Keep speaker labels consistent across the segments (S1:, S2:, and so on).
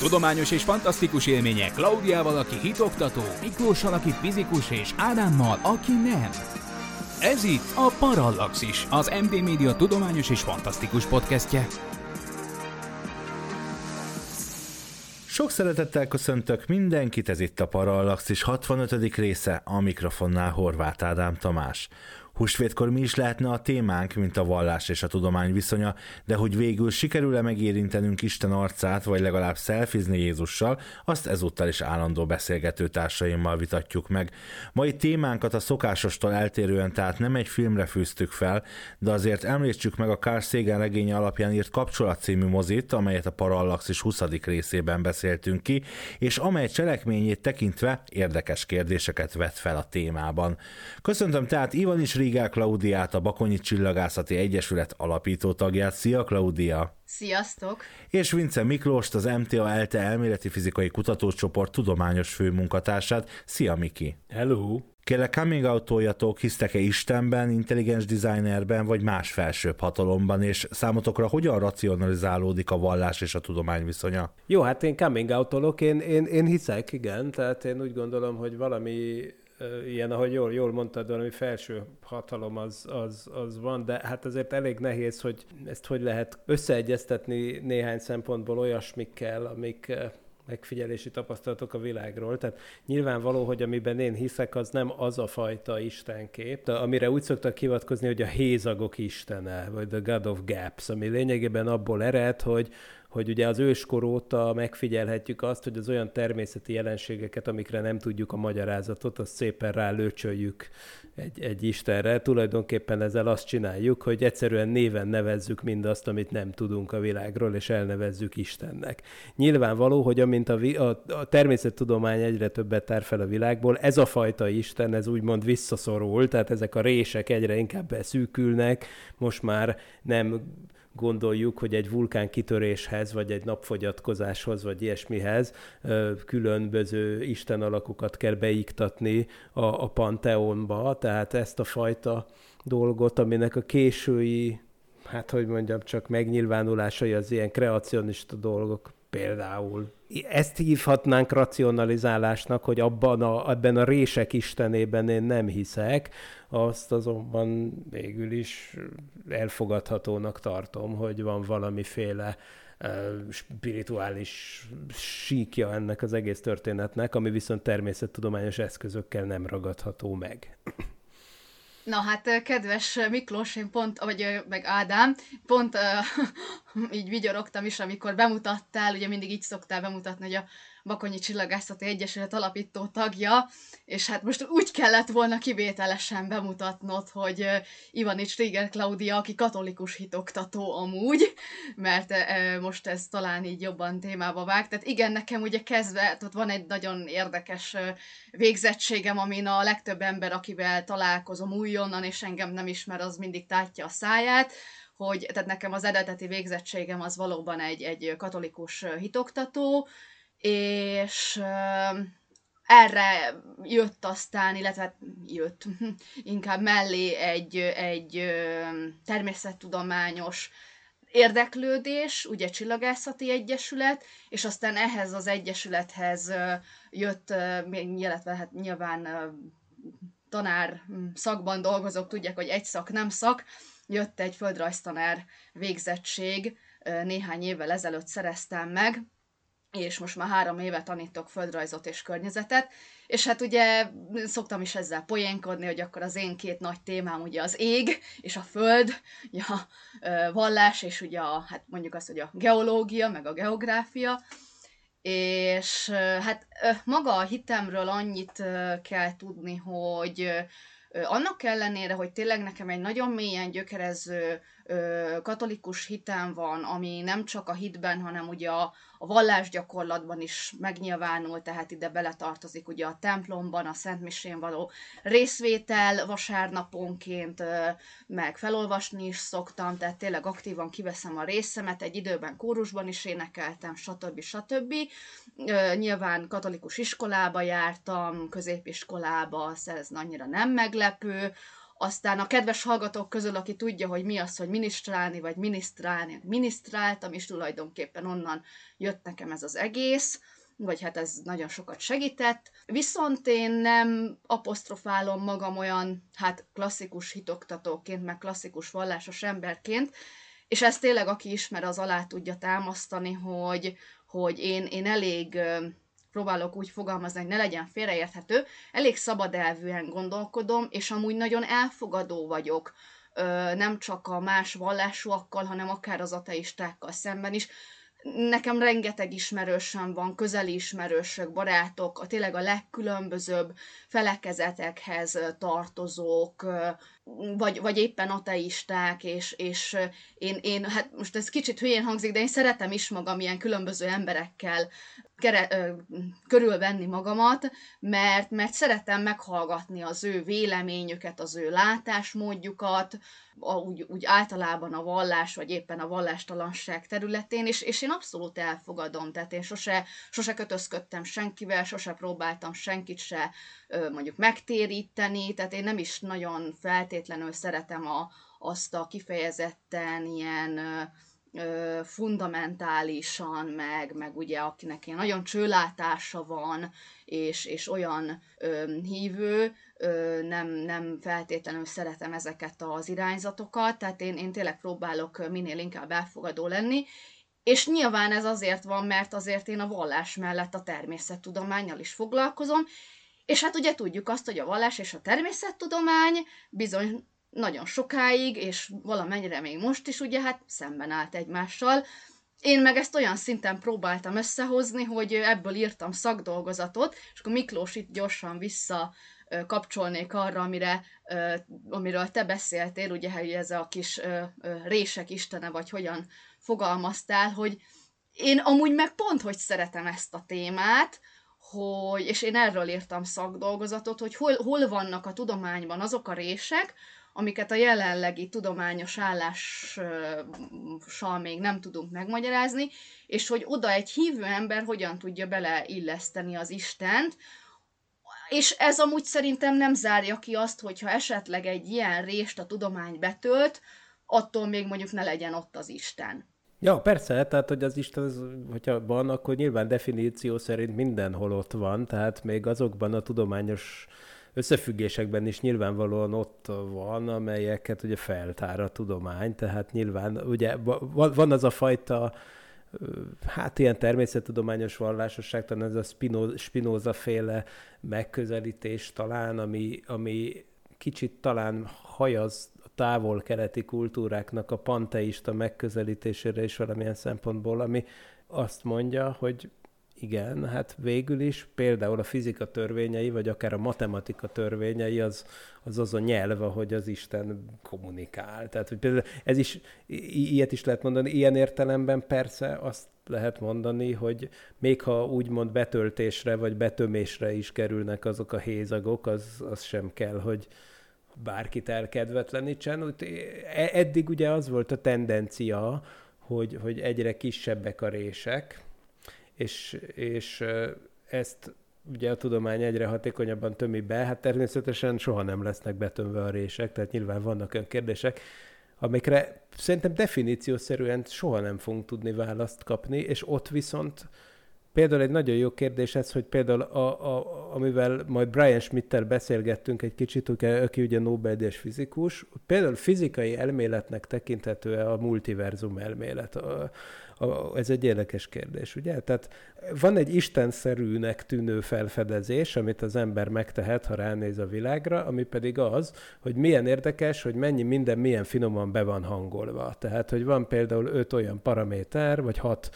S1: Tudományos és fantasztikus élmények Klaudiával, aki hitoktató, Miklóssal, aki fizikus, és Ádámmal, aki nem. Ez itt a Parallaxis, az MD Média tudományos és fantasztikus podcastje.
S2: Sok szeretettel köszöntök mindenkit, ez itt a Parallaxis 65. része, a mikrofonnál Horváth Ádám Tamás. Húsvétkor mi is lehetne a témánk, mint a vallás és a tudomány viszonya, de hogy végül sikerül-e megérintenünk Isten arcát, vagy legalább szelfizni Jézussal, azt ezúttal is állandó beszélgető társaimmal vitatjuk meg. Mai témánkat a szokásostól eltérően tehát nem egy filmre fűztük fel, de azért említsük meg a Carl Sagan regénye alapján írt kapcsolat című mozit, amelyet a Parallaxis 20. részében beszéltünk ki, és amely cselekményét tekintve érdekes kérdéseket vet fel a témában. Köszöntöm tehát Ivan is Rigál Klaudiát, a Bakonyi Csillagászati Egyesület alapító tagját. Szia, Klaudia!
S3: Sziasztok!
S2: És Vince Miklóst, az MTA ELTE elméleti fizikai kutatócsoport tudományos főmunkatársát. Szia, Miki!
S4: Hello!
S2: Kérlek, coming out hisztek-e Istenben, intelligens designerben, vagy más felsőbb hatalomban, és számotokra hogyan racionalizálódik a vallás és a tudomány viszonya?
S4: Jó, hát én coming out én, én, én hiszek, igen, tehát én úgy gondolom, hogy valami ilyen, ahogy jól, jól mondtad, valami felső hatalom az, az, az van, de hát azért elég nehéz, hogy ezt hogy lehet összeegyeztetni néhány szempontból olyasmikkel, amik megfigyelési tapasztalatok a világról. Tehát nyilvánvaló, hogy amiben én hiszek, az nem az a fajta istenkép, amire úgy szoktak hivatkozni, hogy a hézagok istene, vagy the God of Gaps, ami lényegében abból ered, hogy hogy ugye az őskor óta megfigyelhetjük azt, hogy az olyan természeti jelenségeket, amikre nem tudjuk a magyarázatot, azt szépen rálőcsöljük egy, egy Istenre. Tulajdonképpen ezzel azt csináljuk, hogy egyszerűen néven nevezzük mindazt, amit nem tudunk a világról, és elnevezzük Istennek. Nyilvánvaló, hogy amint a, a, a természettudomány egyre többet tár fel a világból, ez a fajta Isten, ez úgymond visszaszorul, tehát ezek a rések egyre inkább beszűkülnek, most már nem gondoljuk, hogy egy vulkán kitöréshez, vagy egy napfogyatkozáshoz, vagy ilyesmihez különböző isten alakokat kell beiktatni a, a panteonba, tehát ezt a fajta dolgot, aminek a késői, hát hogy mondjam, csak megnyilvánulásai az ilyen kreacionista dolgok például. Ezt hívhatnánk racionalizálásnak, hogy abban a, ebben a rések istenében én nem hiszek, azt azonban végül is elfogadhatónak tartom, hogy van valamiféle spirituális síkja ennek az egész történetnek, ami viszont természettudományos eszközökkel nem ragadható meg.
S3: Na hát, kedves Miklós, én pont, vagy meg Ádám, pont így vigyorogtam is, amikor bemutattál, ugye mindig így szoktál bemutatni, hogy a Bakonyi Csillagászati Egyesület alapító tagja, és hát most úgy kellett volna kivételesen bemutatnod, hogy Ivanics Rieger Claudia, aki katolikus hitoktató amúgy, mert most ez talán így jobban témába vág. Tehát igen, nekem ugye kezdve, ott van egy nagyon érdekes végzettségem, amin a legtöbb ember, akivel találkozom újonnan, és engem nem ismer, az mindig tátja a száját, hogy tehát nekem az eredeti végzettségem az valóban egy, egy katolikus hitoktató, és erre jött aztán, illetve hát jött inkább mellé egy, egy természettudományos érdeklődés, ugye Csillagászati Egyesület, és aztán ehhez az egyesülethez jött, illetve hát nyilván tanár szakban dolgozók tudják, hogy egy szak nem szak, jött egy földrajztanár végzettség, néhány évvel ezelőtt szereztem meg, és most már három éve tanítok földrajzot és környezetet, és hát ugye szoktam is ezzel poénkodni, hogy akkor az én két nagy témám ugye az ég és a föld, ugye a vallás és ugye a, hát mondjuk azt, hogy a geológia, meg a geográfia, és hát maga a hitemről annyit kell tudni, hogy annak ellenére, hogy tényleg nekem egy nagyon mélyen gyökerező katolikus hitem van, ami nem csak a hitben, hanem ugye a, a vallásgyakorlatban is megnyilvánul, tehát ide beletartozik ugye a templomban, a Szentmisén való részvétel vasárnaponként, meg felolvasni is szoktam, tehát tényleg aktívan kiveszem a részemet, egy időben kórusban is énekeltem, stb. stb. Nyilván katolikus iskolába jártam, középiskolába, ez annyira nem meglepő, aztán a kedves hallgatók közül, aki tudja, hogy mi az, hogy minisztrálni, vagy minisztrálni, minisztráltam, és tulajdonképpen onnan jött nekem ez az egész, vagy hát ez nagyon sokat segített. Viszont én nem apostrofálom magam olyan, hát klasszikus hitoktatóként, meg klasszikus vallásos emberként, és ezt tényleg, aki ismer, az alá tudja támasztani, hogy, hogy én, én elég próbálok úgy fogalmazni, hogy ne legyen félreérthető, elég szabad elvűen gondolkodom, és amúgy nagyon elfogadó vagyok, nem csak a más vallásúakkal, hanem akár az ateistákkal szemben is. Nekem rengeteg ismerősöm van, közeli ismerősök, barátok, a tényleg a legkülönbözőbb felekezetekhez tartozók, vagy, vagy éppen ateisták, és, és én, én, hát most ez kicsit hülyén hangzik, de én szeretem is magam ilyen különböző emberekkel kere, ö, körülvenni magamat, mert, mert szeretem meghallgatni az ő véleményüket, az ő látásmódjukat, a, úgy, úgy általában a vallás, vagy éppen a vallástalanság területén, és, és én abszolút elfogadom, tehát én sose, sose kötözködtem senkivel, sose próbáltam senkit se ö, mondjuk megtéríteni, tehát én nem is nagyon feltétlenül szeretem a, azt a kifejezetten ilyen fundamentálisan, meg, meg ugye akinek ilyen nagyon csőlátása van, és, és olyan ö, hívő, ö, nem, nem feltétlenül szeretem ezeket az irányzatokat, tehát én, én tényleg próbálok minél inkább elfogadó lenni, és nyilván ez azért van, mert azért én a vallás mellett a természettudományjal is foglalkozom, és hát ugye tudjuk azt, hogy a vallás és a természettudomány bizony nagyon sokáig, és valamennyire még most is ugye hát szemben állt egymással. Én meg ezt olyan szinten próbáltam összehozni, hogy ebből írtam szakdolgozatot, és akkor Miklós itt gyorsan vissza kapcsolnék arra, amire, amiről te beszéltél, ugye, hogy ez a kis rések istene, vagy hogyan fogalmaztál, hogy én amúgy meg pont, hogy szeretem ezt a témát, hogy, és én erről írtam szakdolgozatot, hogy hol, hol vannak a tudományban azok a rések, amiket a jelenlegi tudományos állással még nem tudunk megmagyarázni, és hogy oda egy hívő ember hogyan tudja beleilleszteni az Istent, és ez amúgy szerintem nem zárja ki azt, hogyha esetleg egy ilyen rést a tudomány betölt, attól még mondjuk ne legyen ott az Isten.
S4: Ja, persze, tehát hogy az Isten, az, hogyha van, akkor nyilván definíció szerint mindenhol ott van, tehát még azokban a tudományos összefüggésekben is nyilvánvalóan ott van, amelyeket ugye feltár a tudomány, tehát nyilván ugye van az a fajta hát ilyen természettudományos vallásosság, talán ez a Spinoza féle megközelítés talán, ami, ami kicsit talán hajaz távol-keleti kultúráknak a panteista megközelítésére is valamilyen szempontból, ami azt mondja, hogy igen, hát végül is például a fizika törvényei, vagy akár a matematika törvényei az az, az a nyelv, ahogy az Isten kommunikál. Tehát, hogy például ez is, i- ilyet is lehet mondani, ilyen értelemben persze azt lehet mondani, hogy még ha úgymond betöltésre vagy betömésre is kerülnek azok a hézagok, az, az sem kell, hogy bárkit elkedvetlenítsen. E, eddig ugye az volt a tendencia, hogy, hogy egyre kisebbek a rések, és, és ezt ugye a tudomány egyre hatékonyabban tömi be, hát természetesen soha nem lesznek betömve a rések, tehát nyilván vannak olyan kérdések, amikre szerintem definíciószerűen soha nem fogunk tudni választ kapni, és ott viszont például egy nagyon jó kérdés ez, hogy például a, a, amivel majd Brian Schmidt-tel beszélgettünk egy kicsit, aki ugye Nobel-díjas fizikus, például fizikai elméletnek tekinthető a multiverzum elmélet. A, ez egy érdekes kérdés, ugye? Tehát van egy istenszerűnek tűnő felfedezés, amit az ember megtehet, ha ránéz a világra, ami pedig az, hogy milyen érdekes, hogy mennyi minden milyen finoman be van hangolva. Tehát, hogy van például öt olyan paraméter, vagy hat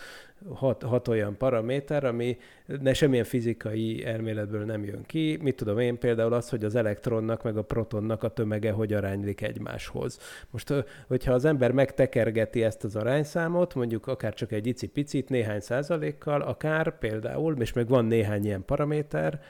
S4: hat, hat olyan paraméter, ami ne semmilyen fizikai elméletből nem jön ki. Mit tudom én, például az, hogy az elektronnak meg a protonnak a tömege hogy aránylik egymáshoz. Most, hogyha az ember megtekergeti ezt az arányszámot, mondjuk akár csak egy icipicit, néhány százalékkal, akár például, és meg van néhány ilyen paraméter,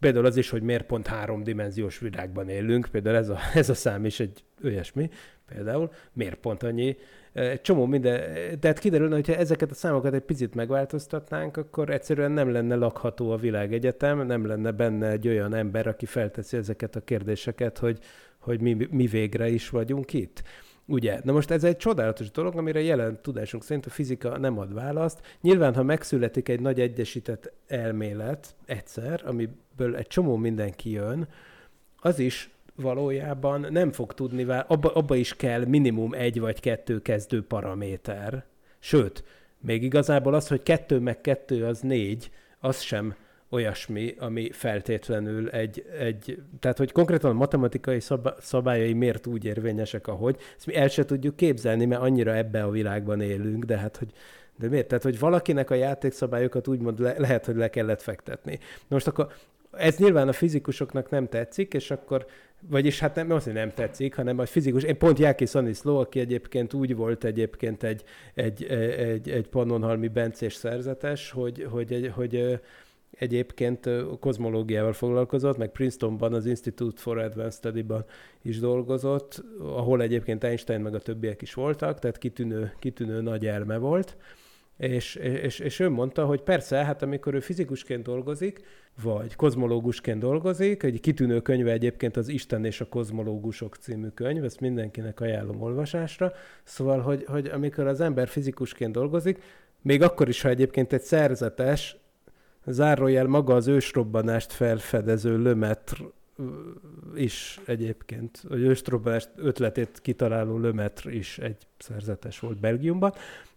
S4: Például az is, hogy miért pont háromdimenziós világban élünk, például ez a, ez a szám is egy olyasmi, például miért pont annyi egy csomó minden, tehát kiderülne, hogyha ezeket a számokat egy picit megváltoztatnánk, akkor egyszerűen nem lenne lakható a világegyetem, nem lenne benne egy olyan ember, aki felteszi ezeket a kérdéseket, hogy, hogy mi, mi végre is vagyunk itt. Ugye? Na most ez egy csodálatos dolog, amire jelen tudásunk szerint a fizika nem ad választ. Nyilván, ha megszületik egy nagy egyesített elmélet egyszer, amiből egy csomó minden kijön, az is valójában nem fog tudni, abba, abba is kell minimum egy vagy kettő kezdő paraméter. Sőt, még igazából az, hogy kettő meg kettő az négy, az sem olyasmi, ami feltétlenül egy, egy tehát hogy konkrétan a matematikai szabályai miért úgy érvényesek, ahogy, ezt mi el se tudjuk képzelni, mert annyira ebbe a világban élünk, de hát, hogy de miért? Tehát, hogy valakinek a játékszabályokat úgymond le, lehet, hogy le kellett fektetni. Most akkor ez nyilván a fizikusoknak nem tetszik, és akkor vagyis hát nem az, hogy nem tetszik, hanem a fizikus, én pont Jáki Szaniszló, aki egyébként úgy volt egyébként egy, egy, egy, egy Pannonhalmi Bencés szerzetes, hogy, hogy, egy, hogy egyébként kozmológiával foglalkozott, meg Princetonban az Institute for Advanced Study-ban is dolgozott, ahol egyébként Einstein meg a többiek is voltak, tehát kitűnő, kitűnő nagy elme volt. És, és, és ő mondta, hogy persze, hát amikor ő fizikusként dolgozik, vagy kozmológusként dolgozik, egy kitűnő könyve egyébként az Isten és a kozmológusok című könyv, ezt mindenkinek ajánlom olvasásra, szóval, hogy, hogy amikor az ember fizikusként dolgozik, még akkor is, ha egyébként egy szerzetes, zárójel maga az ősrobbanást felfedező Lömetr is egyébként, hogy ősrobbanást ötletét kitaláló Lömetr is egy szerzetes volt Belgiumban,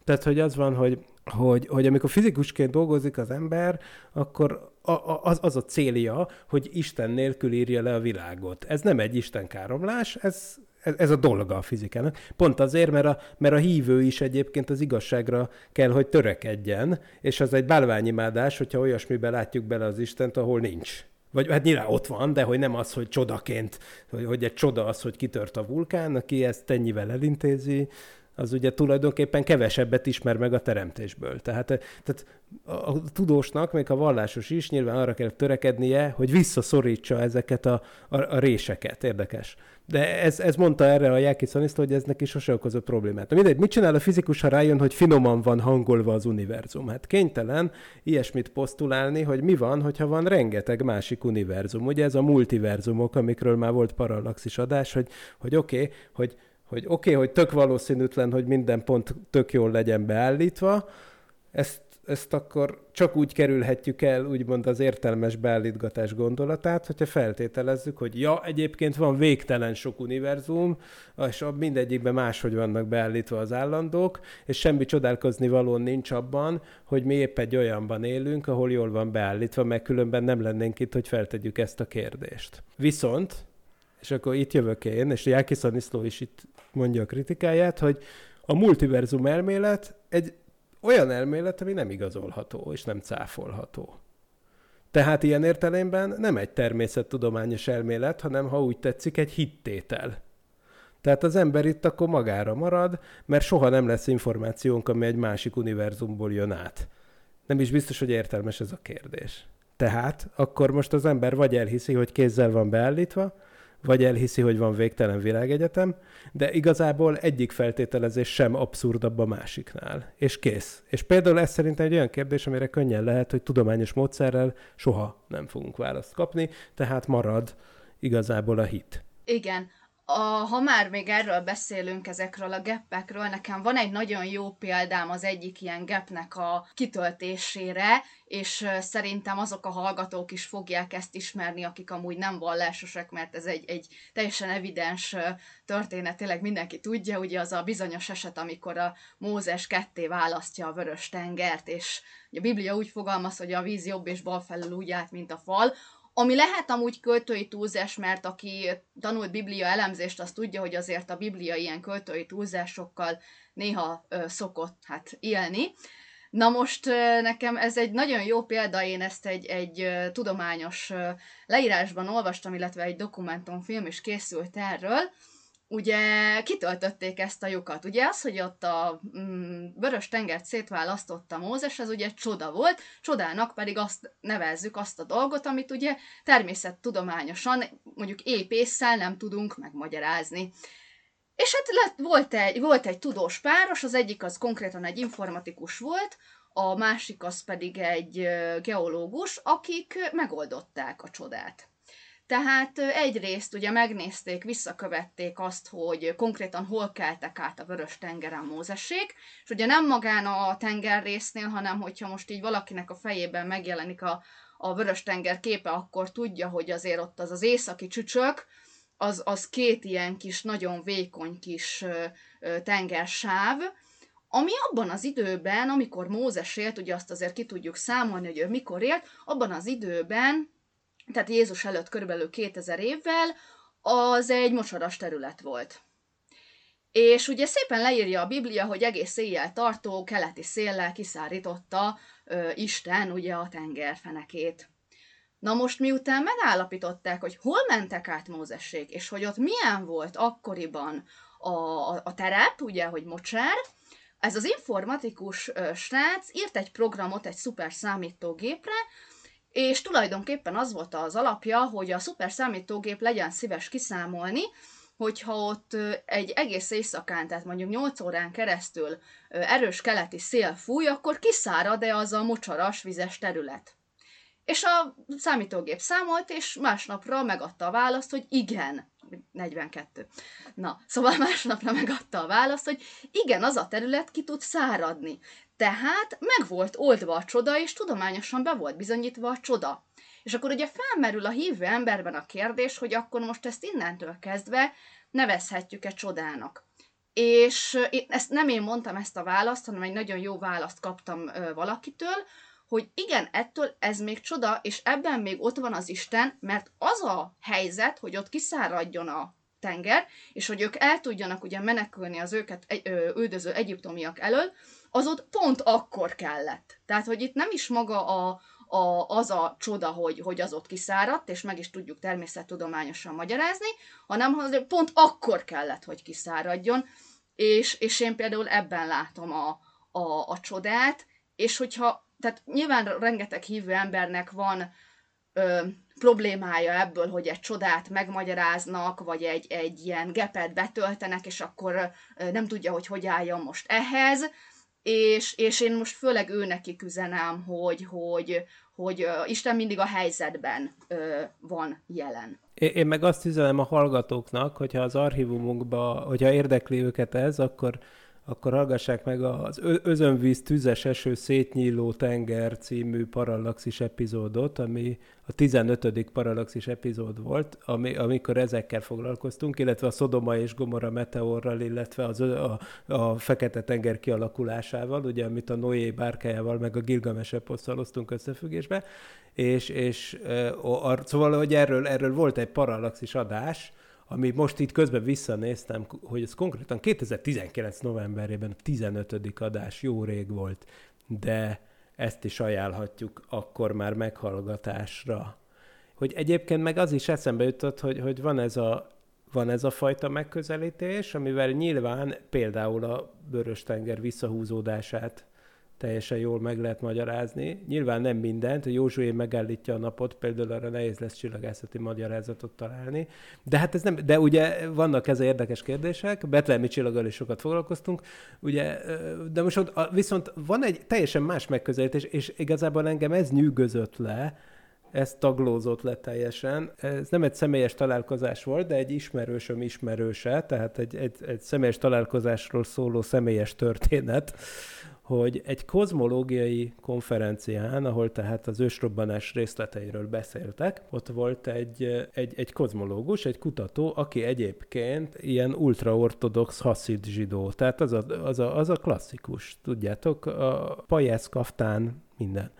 S4: tehát, hogy az van, hogy, hogy, hogy amikor fizikusként dolgozik az ember, akkor a, a, az, az a célja, hogy Isten nélkül írja le a világot. Ez nem egy Isten káromlás, ez, ez, ez a dolga a fizikának. Pont azért, mert a, mert a hívő is egyébként az igazságra kell, hogy törekedjen, és az egy bálványimádás, hogyha olyasmiben látjuk bele az Istent, ahol nincs. Vagy hát nyilván ott van, de hogy nem az, hogy csodaként, hogy, hogy egy csoda az, hogy kitört a vulkán, aki ezt ennyivel elintézi, az ugye tulajdonképpen kevesebbet ismer meg a teremtésből. Tehát, tehát a tudósnak, még a vallásos is, nyilván arra kell törekednie, hogy visszaszorítsa ezeket a, a, a réseket. Érdekes. De ez, ez mondta erre a Jáki Szanisztó, hogy ez neki sose okozott problémát. Na mindegy, mit csinál a fizikus, ha rájön, hogy finoman van hangolva az univerzum? Hát kénytelen ilyesmit posztulálni, hogy mi van, hogyha van rengeteg másik univerzum. Ugye ez a multiverzumok, amikről már volt parallaxis adás, hogy, hogy oké, okay, hogy hogy oké, okay, hogy tök valószínűtlen, hogy minden pont tök jól legyen beállítva, ezt, ezt akkor csak úgy kerülhetjük el, úgymond az értelmes beállítgatás gondolatát, hogyha feltételezzük, hogy ja, egyébként van végtelen sok univerzum, és mindegyikben máshogy vannak beállítva az állandók, és semmi csodálkozni való nincs abban, hogy mi épp egy olyanban élünk, ahol jól van beállítva, meg különben nem lennénk itt, hogy feltegyük ezt a kérdést. Viszont, és akkor itt jövök én, és Jáki Szaniszló is itt mondja a kritikáját, hogy a multiverzum elmélet egy olyan elmélet, ami nem igazolható és nem cáfolható. Tehát ilyen értelemben nem egy természettudományos elmélet, hanem, ha úgy tetszik, egy hittétel. Tehát az ember itt akkor magára marad, mert soha nem lesz információnk, ami egy másik univerzumból jön át. Nem is biztos, hogy értelmes ez a kérdés. Tehát akkor most az ember vagy elhiszi, hogy kézzel van beállítva, vagy elhiszi, hogy van végtelen világegyetem, de igazából egyik feltételezés sem abszurdabb a másiknál. És kész. És például ez szerintem egy olyan kérdés, amire könnyen lehet, hogy tudományos módszerrel soha nem fogunk választ kapni, tehát marad igazából a hit.
S3: Igen a, ha már még erről beszélünk, ezekről a geppekről, nekem van egy nagyon jó példám az egyik ilyen gepnek a kitöltésére, és szerintem azok a hallgatók is fogják ezt ismerni, akik amúgy nem vallásosak, mert ez egy, egy teljesen evidens történet, tényleg mindenki tudja, ugye az a bizonyos eset, amikor a Mózes ketté választja a vörös tengert, és a Biblia úgy fogalmaz, hogy a víz jobb és bal felül úgy át, mint a fal, ami lehet amúgy költői túlzás, mert aki tanult biblia elemzést, az tudja, hogy azért a biblia ilyen költői túlzásokkal néha ö, szokott hát élni. Na most nekem ez egy nagyon jó példa, én ezt egy, egy tudományos leírásban olvastam, illetve egy dokumentumfilm is készült erről, ugye kitöltötték ezt a lyukat. Ugye az, hogy ott a mm, vörös tengert szétválasztotta Mózes, ez ugye csoda volt, csodának pedig azt nevezzük azt a dolgot, amit ugye természettudományosan, mondjuk épésszel nem tudunk megmagyarázni. És hát lett, volt, egy, volt egy tudós páros, az egyik az konkrétan egy informatikus volt, a másik az pedig egy geológus, akik megoldották a csodát. Tehát egyrészt ugye megnézték, visszakövették azt, hogy konkrétan hol keltek át a vörös tengeren Mózesék, és ugye nem magán a tengerrésznél, hanem hogyha most így valakinek a fejében megjelenik a, a vörös tenger képe, akkor tudja, hogy azért ott az az északi csücsök, az, az két ilyen kis, nagyon vékony kis tengersáv, ami abban az időben, amikor Mózes élt, ugye azt azért ki tudjuk számolni, hogy ő mikor élt, abban az időben, tehát Jézus előtt körülbelül 2000 évvel, az egy mocsaras terület volt. És ugye szépen leírja a Biblia, hogy egész éjjel tartó keleti széllel kiszárította ö, Isten ugye a tengerfenekét. Na most miután megállapították, hogy hol mentek át Mózessék, és hogy ott milyen volt akkoriban a, a, a terep, ugye, hogy mocsár, ez az informatikus ö, srác írt egy programot egy szuper számítógépre, és tulajdonképpen az volt az alapja, hogy a szuper számítógép legyen szíves kiszámolni, hogyha ott egy egész éjszakán, tehát mondjuk 8 órán keresztül erős keleti szél fúj, akkor kiszárad-e az a mocsaras vizes terület. És a számítógép számolt, és másnapra megadta a választ, hogy igen. 42. Na, szóval másnapra megadta a választ, hogy igen, az a terület ki tud száradni. Tehát meg volt oldva a csoda, és tudományosan be volt bizonyítva a csoda. És akkor ugye felmerül a hívő emberben a kérdés, hogy akkor most ezt innentől kezdve nevezhetjük-e csodának. És ezt nem én mondtam ezt a választ, hanem egy nagyon jó választ kaptam valakitől, hogy igen, ettől ez még csoda, és ebben még ott van az Isten, mert az a helyzet, hogy ott kiszáradjon a tenger, és hogy ők el tudjanak ugye menekülni az őket üldöző egyiptomiak elől, az ott pont akkor kellett. Tehát, hogy itt nem is maga a, a, az a csoda, hogy, hogy az ott kiszáradt, és meg is tudjuk természettudományosan magyarázni, hanem hogy pont akkor kellett, hogy kiszáradjon, és, és én például ebben látom a, a, a csodát, és hogyha tehát nyilván rengeteg hívő embernek van ö, problémája ebből, hogy egy csodát megmagyaráznak, vagy egy, egy ilyen gepet betöltenek, és akkor nem tudja, hogy hogy álljon most ehhez, és, és én most főleg ő neki üzenem, hogy, hogy, hogy Isten mindig a helyzetben van jelen.
S4: Én meg azt üzenem a hallgatóknak, hogyha az archívumunkba, hogyha érdekli őket ez, akkor akkor hallgassák meg az Özönvíz tüzes eső szétnyíló tenger című parallaxis epizódot, ami a 15. parallaxis epizód volt, ami, amikor ezekkel foglalkoztunk, illetve a Szodoma és Gomora meteorral, illetve az, a, a Fekete-tenger kialakulásával, ugye, amit a Noé bárkájával, meg a Gilgames eposszal osztunk összefüggésbe, és, és a, szóval, hogy erről, erről volt egy parallaxis adás, ami most itt közben visszanéztem, hogy ez konkrétan 2019 novemberében a 15. adás, jó rég volt, de ezt is ajánlhatjuk akkor már meghallgatásra. Hogy egyébként meg az is eszembe jutott, hogy, hogy van ez a van ez a fajta megközelítés, amivel nyilván például a Vörös-tenger visszahúzódását teljesen jól meg lehet magyarázni. Nyilván nem mindent, a Józsué megállítja a napot, például arra nehéz lesz csillagászati magyarázatot találni. De hát ez nem, de ugye vannak ez érdekes kérdések, betlemi csillaggal is sokat foglalkoztunk, ugye, de most ott, viszont van egy teljesen más megközelítés, és igazából engem ez nyűgözött le, ez taglózott le teljesen. Ez nem egy személyes találkozás volt, de egy ismerősöm ismerőse, tehát egy, egy, egy személyes találkozásról szóló személyes történet, hogy egy kozmológiai konferencián, ahol tehát az ősrobbanás részleteiről beszéltek, ott volt egy, egy, egy kozmológus, egy kutató, aki egyébként ilyen ultraortodox haszid zsidó, tehát az a, az a, az a klasszikus, tudjátok, a pajász kaftán, minden.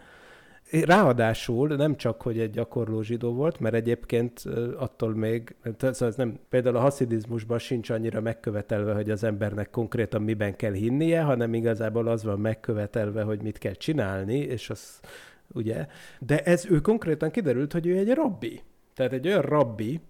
S4: Ráadásul nem csak, hogy egy gyakorló zsidó volt, mert egyébként attól még, szóval ez nem, például a haszidizmusban sincs annyira megkövetelve, hogy az embernek konkrétan miben kell hinnie, hanem igazából az van megkövetelve, hogy mit kell csinálni, és az ugye. De ez ő konkrétan kiderült, hogy ő egy rabbi. Tehát egy olyan rabbi,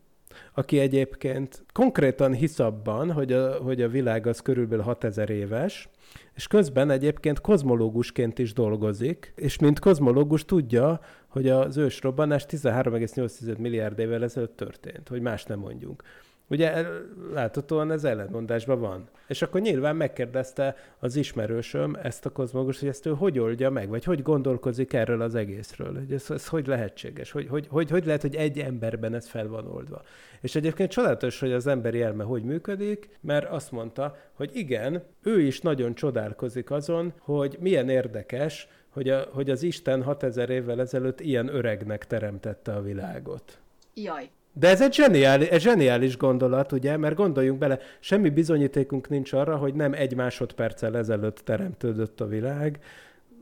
S4: aki egyébként konkrétan hisz abban, hogy a, hogy a világ az körülbelül 6000 éves, és közben egyébként kozmológusként is dolgozik, és mint kozmológus tudja, hogy az ősrobbanás 13,8 milliárd évvel ezelőtt történt, hogy más nem mondjunk. Ugye láthatóan ez ellentmondásban van. És akkor nyilván megkérdezte az ismerősöm ezt a kozmológust, hogy ezt ő hogy oldja meg, vagy hogy gondolkozik erről az egészről, hogy ez, ez hogy lehetséges, hogy, hogy, hogy, hogy lehet, hogy egy emberben ez fel van oldva. És egyébként csodálatos, hogy az emberi elme hogy működik, mert azt mondta, hogy igen, ő is nagyon csodálkozik azon, hogy milyen érdekes, hogy, a, hogy az Isten 6000 évvel ezelőtt ilyen öregnek teremtette a világot.
S3: Jaj.
S4: De ez egy zseniális, egy zseniális gondolat, ugye, mert gondoljunk bele, semmi bizonyítékunk nincs arra, hogy nem egy másodperccel ezelőtt teremtődött a világ,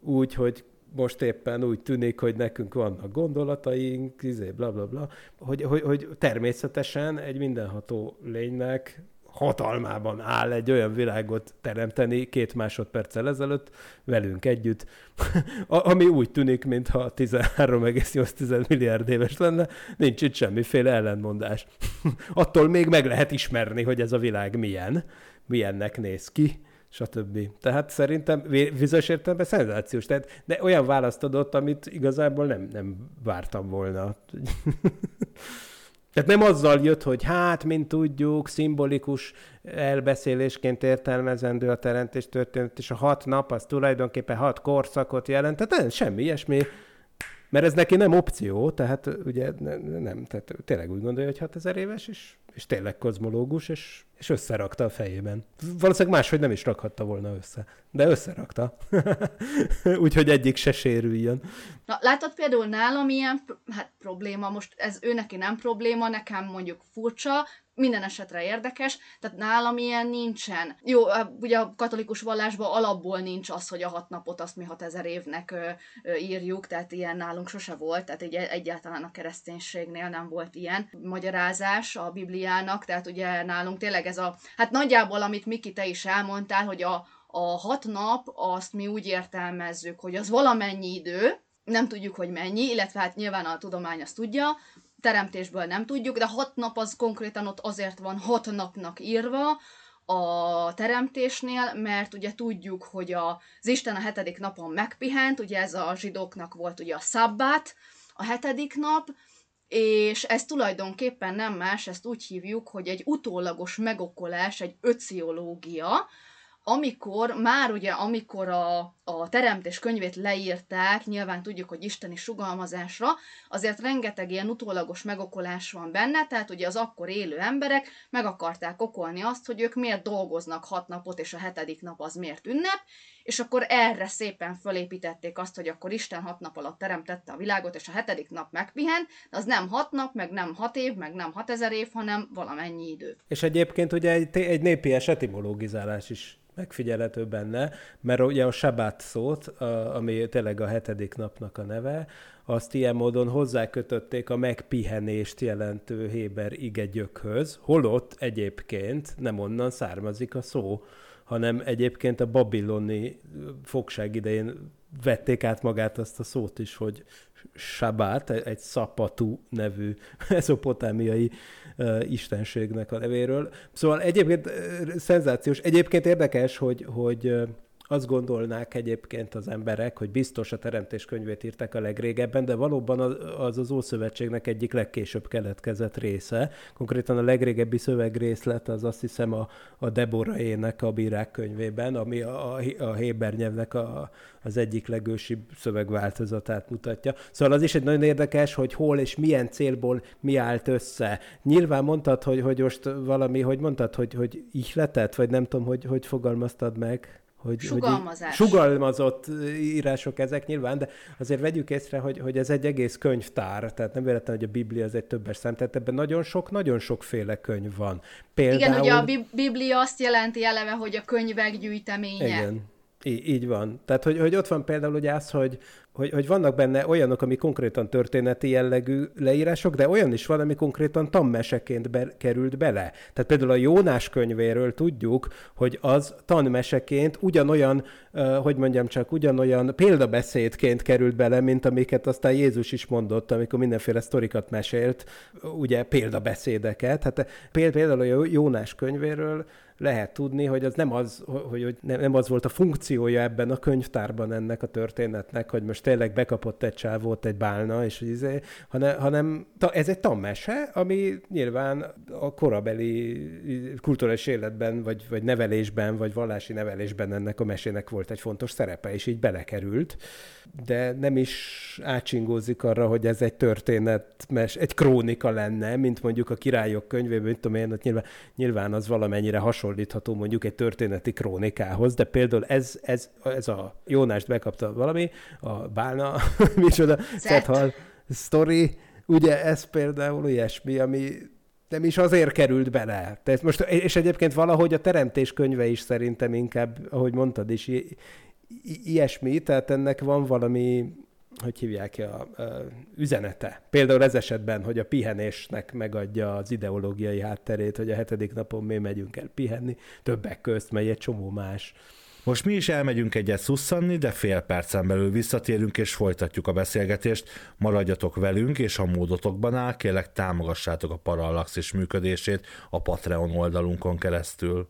S4: úgy, hogy most éppen úgy tűnik, hogy nekünk vannak gondolataink, izé, bla, bla, bla, hogy, hogy, hogy természetesen egy mindenható lénynek hatalmában áll egy olyan világot teremteni két másodperccel ezelőtt velünk együtt, ami úgy tűnik, mintha 13,8 milliárd éves lenne, nincs itt semmiféle ellentmondás. Attól még meg lehet ismerni, hogy ez a világ milyen, milyennek néz ki, stb. Tehát szerintem bizonyos értelemben szenzációs. Tehát, de olyan választ adott, amit igazából nem, nem vártam volna. Tehát nem azzal jött, hogy hát, mint tudjuk, szimbolikus elbeszélésként értelmezendő a teremtés történet, és a hat nap az tulajdonképpen hat korszakot jelent, tehát nem, semmi ilyesmi, mert ez neki nem opció, tehát ugye nem, tehát tényleg úgy gondolja, hogy 6000 éves, és, és tényleg kozmológus, és, és összerakta a fejében. Valószínűleg máshogy nem is rakhatta volna össze, de összerakta. Úgyhogy egyik se sérüljön.
S3: Na, látod például nálam ilyen hát, probléma, most ez ő neki nem probléma, nekem mondjuk furcsa, minden esetre érdekes, tehát nálam ilyen nincsen. Jó, ugye a katolikus vallásban alapból nincs az, hogy a hat napot azt mi 6000 évnek ö, ö, írjuk, tehát ilyen nálunk sose volt, tehát egy, egyáltalán a kereszténységnél nem volt ilyen magyarázás a Bibliának, tehát ugye nálunk tényleg ez a, hát nagyjából, amit Miki te is elmondtál, hogy a, a hat nap, azt mi úgy értelmezzük, hogy az valamennyi idő, nem tudjuk, hogy mennyi, illetve hát nyilván a tudomány azt tudja, teremtésből nem tudjuk, de hat nap az konkrétan ott azért van hat napnak írva a teremtésnél, mert ugye tudjuk, hogy az Isten a hetedik napon megpihent, ugye ez a zsidóknak volt ugye a szabbát, a hetedik nap, és ez tulajdonképpen nem más, ezt úgy hívjuk, hogy egy utólagos megokolás, egy öciológia, amikor, már ugye, amikor a, a teremtés könyvét leírták, nyilván tudjuk, hogy isteni sugalmazásra, azért rengeteg ilyen utólagos megokolás van benne, tehát ugye az akkor élő emberek meg akarták okolni azt, hogy ők miért dolgoznak hat napot, és a hetedik nap az miért ünnep, és akkor erre szépen fölépítették azt, hogy akkor Isten hat nap alatt teremtette a világot, és a hetedik nap megpihen, de az nem hat nap, meg nem hat év, meg nem hat ezer év, hanem valamennyi idő.
S4: És egyébként ugye egy, egy népies etimológizálás is megfigyelhető benne, mert ugye a sabát szót, a, ami tényleg a hetedik napnak a neve, azt ilyen módon hozzákötötték a megpihenést jelentő Héber igegyökhöz, holott egyébként nem onnan származik a szó, hanem egyébként a babiloni fogság idején vették át magát azt a szót is, hogy Sabát, egy Szapatú nevű mezopotámiai uh, istenségnek a nevéről. Szóval egyébként uh, szenzációs. Egyébként érdekes, hogy, hogy uh, azt gondolnák egyébként az emberek, hogy biztos a Teremtés könyvét írták a legrégebben, de valóban az az Ószövetségnek egyik legkésőbb keletkezett része. Konkrétan a legrégebbi szövegrészlet az azt hiszem a, a Deboraének a bírák könyvében, ami a, a Héber nyelvnek a, az egyik legősibb szövegváltozatát mutatja. Szóval az is egy nagyon érdekes, hogy hol és milyen célból mi állt össze. Nyilván mondtad, hogy, hogy most valami, hogy mondtad, hogy, hogy ihletet, vagy nem tudom, hogy, hogy fogalmaztad meg
S3: hogy, Sugalmazás.
S4: hogy sugalmazott írások ezek nyilván, de azért vegyük észre, hogy, hogy ez egy egész könyvtár, tehát nem véletlen, hogy a Biblia az egy többes szám, tehát ebben nagyon sok, nagyon sokféle könyv van.
S3: Például... Igen, ugye a Biblia azt jelenti eleve, hogy a könyvek gyűjteménye.
S4: Igen. Í- így van. Tehát, hogy, hogy ott van például ugye az, hogy, hogy, hogy vannak benne olyanok, ami konkrétan történeti jellegű leírások, de olyan is van, ami konkrétan tanmeseként be, került bele. Tehát például a Jónás könyvéről tudjuk, hogy az tanmeseként ugyanolyan, uh, hogy mondjam csak, ugyanolyan példabeszédként került bele, mint amiket aztán Jézus is mondott, amikor mindenféle sztorikat mesélt, ugye példabeszédeket. Hát például a Jónás könyvéről lehet tudni, hogy az nem az, hogy, hogy nem az volt a funkciója ebben a könyvtárban ennek a történetnek, hogy most tényleg bekapott egy csávót egy bálna, és izé, hanem, hanem ez egy tanmese, ami nyilván a korabeli kulturális életben, vagy, vagy nevelésben, vagy vallási nevelésben ennek a mesének volt egy fontos szerepe, és így belekerült, de nem is átsingózik arra, hogy ez egy történet, egy krónika lenne, mint mondjuk a királyok könyvében, mint tudom én, nyilván, nyilván az valamennyire hasonlítható mondjuk egy történeti krónikához, de például ez, ez, ez a Jónást bekapta valami, a Bálna, micsoda, Szethal sztori, ugye ez például ilyesmi, ami nem is azért került bele. Tehát most, és egyébként valahogy a teremtés könyve is szerintem inkább, ahogy mondtad is, i- i- ilyesmi, tehát ennek van valami, hogy hívják a, a üzenete. Például ez esetben, hogy a pihenésnek megadja az ideológiai hátterét, hogy a hetedik napon mi megyünk el pihenni, többek közt megy egy csomó más
S2: most mi is elmegyünk egyet szusszanni, de fél percen belül visszatérünk és folytatjuk a beszélgetést. Maradjatok velünk, és ha módotokban áll, kérlek támogassátok a Parallaxis működését a Patreon oldalunkon keresztül.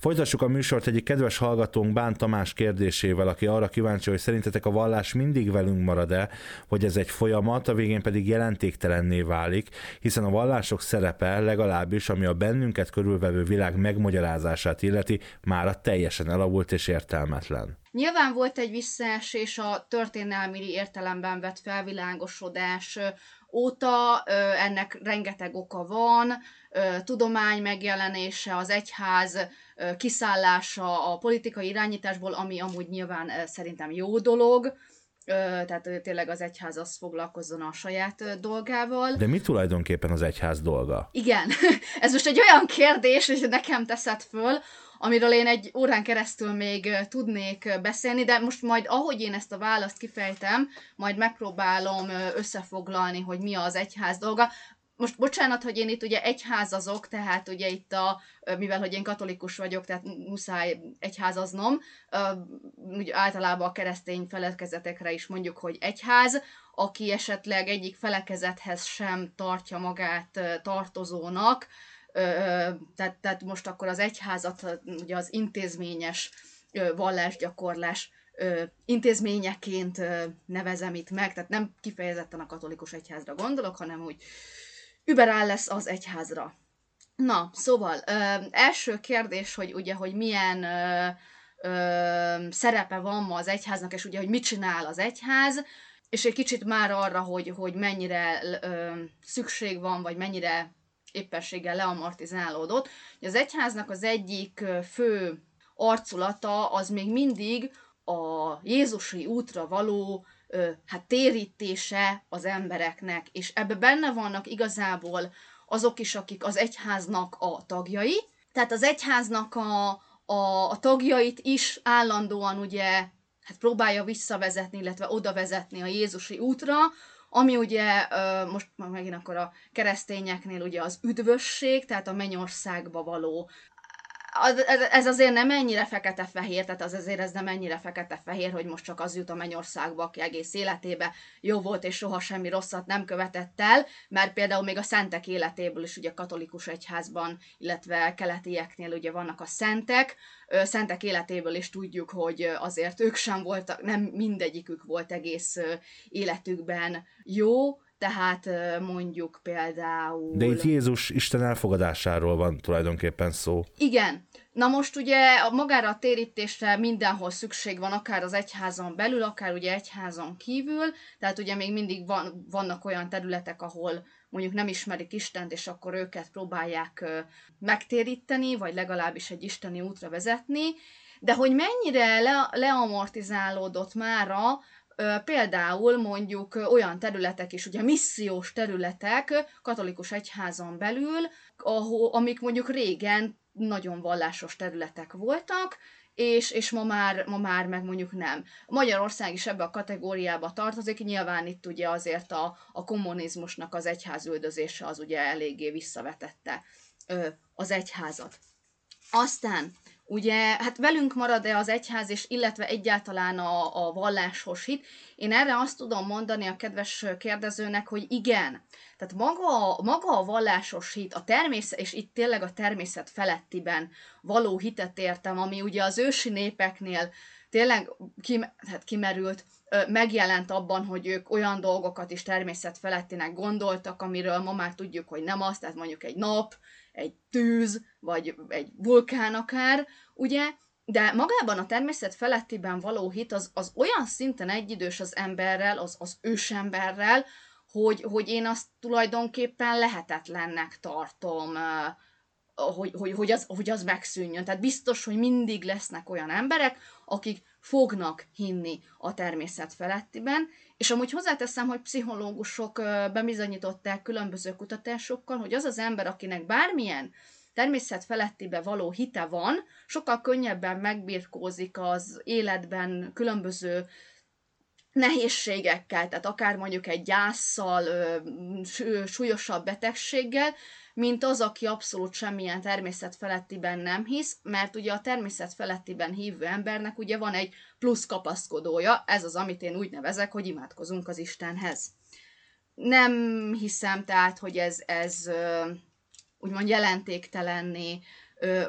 S2: Folytassuk a műsort egyik kedves hallgatónk Bán Tamás kérdésével, aki arra kíváncsi, hogy szerintetek a vallás mindig velünk marad-e, vagy ez egy folyamat, a végén pedig jelentéktelenné válik, hiszen a vallások szerepe legalábbis, ami a bennünket körülvevő világ megmagyarázását illeti, már a teljesen elavult és értelmetlen.
S3: Nyilván volt egy visszaesés a történelmi értelemben vett felvilágosodás óta, ennek rengeteg oka van, tudomány megjelenése, az egyház kiszállása a politikai irányításból, ami amúgy nyilván szerintem jó dolog, tehát tényleg az egyház az foglalkozzon a saját dolgával.
S2: De mi tulajdonképpen az egyház dolga?
S3: Igen, ez most egy olyan kérdés, hogy nekem teszed föl, amiről én egy órán keresztül még tudnék beszélni, de most majd ahogy én ezt a választ kifejtem, majd megpróbálom összefoglalni, hogy mi az egyház dolga most bocsánat, hogy én itt ugye egyházazok, tehát ugye itt a, mivel hogy én katolikus vagyok, tehát muszáj egyházaznom, ugye általában a keresztény felekezetekre is mondjuk, hogy egyház, aki esetleg egyik felekezethez sem tartja magát tartozónak, tehát, tehát most akkor az egyházat ugye az intézményes vallásgyakorlás intézményeként nevezem itt meg, tehát nem kifejezetten a katolikus egyházra gondolok, hanem úgy überáll lesz az egyházra. Na, szóval, ö, első kérdés, hogy ugye, hogy milyen ö, ö, szerepe van ma az egyháznak, és ugye, hogy mit csinál az egyház, és egy kicsit már arra, hogy, hogy mennyire ö, szükség van, vagy mennyire éppenséggel leamortizálódott. Az egyháznak az egyik fő arculata az még mindig a Jézusi útra való hát térítése az embereknek, és ebbe benne vannak igazából azok is, akik az egyháznak a tagjai, tehát az egyháznak a, a, a tagjait is állandóan ugye hát próbálja visszavezetni, illetve oda vezetni a Jézusi útra, ami ugye most megint akkor a keresztényeknél ugye az üdvösség, tehát a mennyországba való az, ez azért nem ennyire fekete-fehér, tehát az azért ez nem ennyire fekete-fehér, hogy most csak az jut a mennyországba, aki egész életébe jó volt, és soha semmi rosszat nem követett el, mert például még a szentek életéből is ugye katolikus egyházban, illetve keletieknél ugye vannak a szentek, szentek életéből is tudjuk, hogy azért ők sem voltak, nem mindegyikük volt egész életükben jó, tehát mondjuk például...
S2: De itt Jézus Isten elfogadásáról van tulajdonképpen szó.
S3: Igen. Na most ugye a magára a térítésre mindenhol szükség van, akár az egyházon belül, akár ugye egyházon kívül, tehát ugye még mindig van, vannak olyan területek, ahol mondjuk nem ismerik Istent, és akkor őket próbálják megtéríteni, vagy legalábbis egy isteni útra vezetni, de hogy mennyire le, leamortizálódott mára például mondjuk olyan területek is, ugye missziós területek katolikus egyházon belül, ahol, amik mondjuk régen nagyon vallásos területek voltak, és, és ma, már, ma már meg mondjuk nem. Magyarország is ebbe a kategóriába tartozik, nyilván itt ugye azért a, a kommunizmusnak az egyházüldözése az ugye eléggé visszavetette ö, az egyházat. Aztán ugye, hát velünk marad-e az egyház, és illetve egyáltalán a, a vallásos hit? Én erre azt tudom mondani a kedves kérdezőnek, hogy igen. Tehát maga, maga a vallásos hit, a természet, és itt tényleg a természet felettiben való hitet értem, ami ugye az ősi népeknél tényleg kim, hát kimerült, megjelent abban, hogy ők olyan dolgokat is természet felettinek gondoltak, amiről ma már tudjuk, hogy nem az, tehát mondjuk egy nap, egy tűz, vagy egy vulkán akár, ugye, de magában a természet felettiben való hit az, az olyan szinten egyidős az emberrel, az, az ősemberrel, hogy, hogy én azt tulajdonképpen lehetetlennek tartom, hogy, hogy, hogy, az, hogy az megszűnjön. Tehát biztos, hogy mindig lesznek olyan emberek, akik fognak hinni a természet felettiben, és amúgy hozzáteszem, hogy pszichológusok bebizonyították különböző kutatásokkal, hogy az az ember, akinek bármilyen természet felettibe való hite van, sokkal könnyebben megbirkózik az életben különböző nehézségekkel, tehát akár mondjuk egy gyászsal, súlyosabb betegséggel, mint az, aki abszolút semmilyen természet felettiben nem hisz, mert ugye a természet felettiben hívő embernek ugye van egy plusz kapaszkodója, ez az, amit én úgy nevezek, hogy imádkozunk az Istenhez. Nem hiszem tehát, hogy ez, ez úgymond jelentéktelenné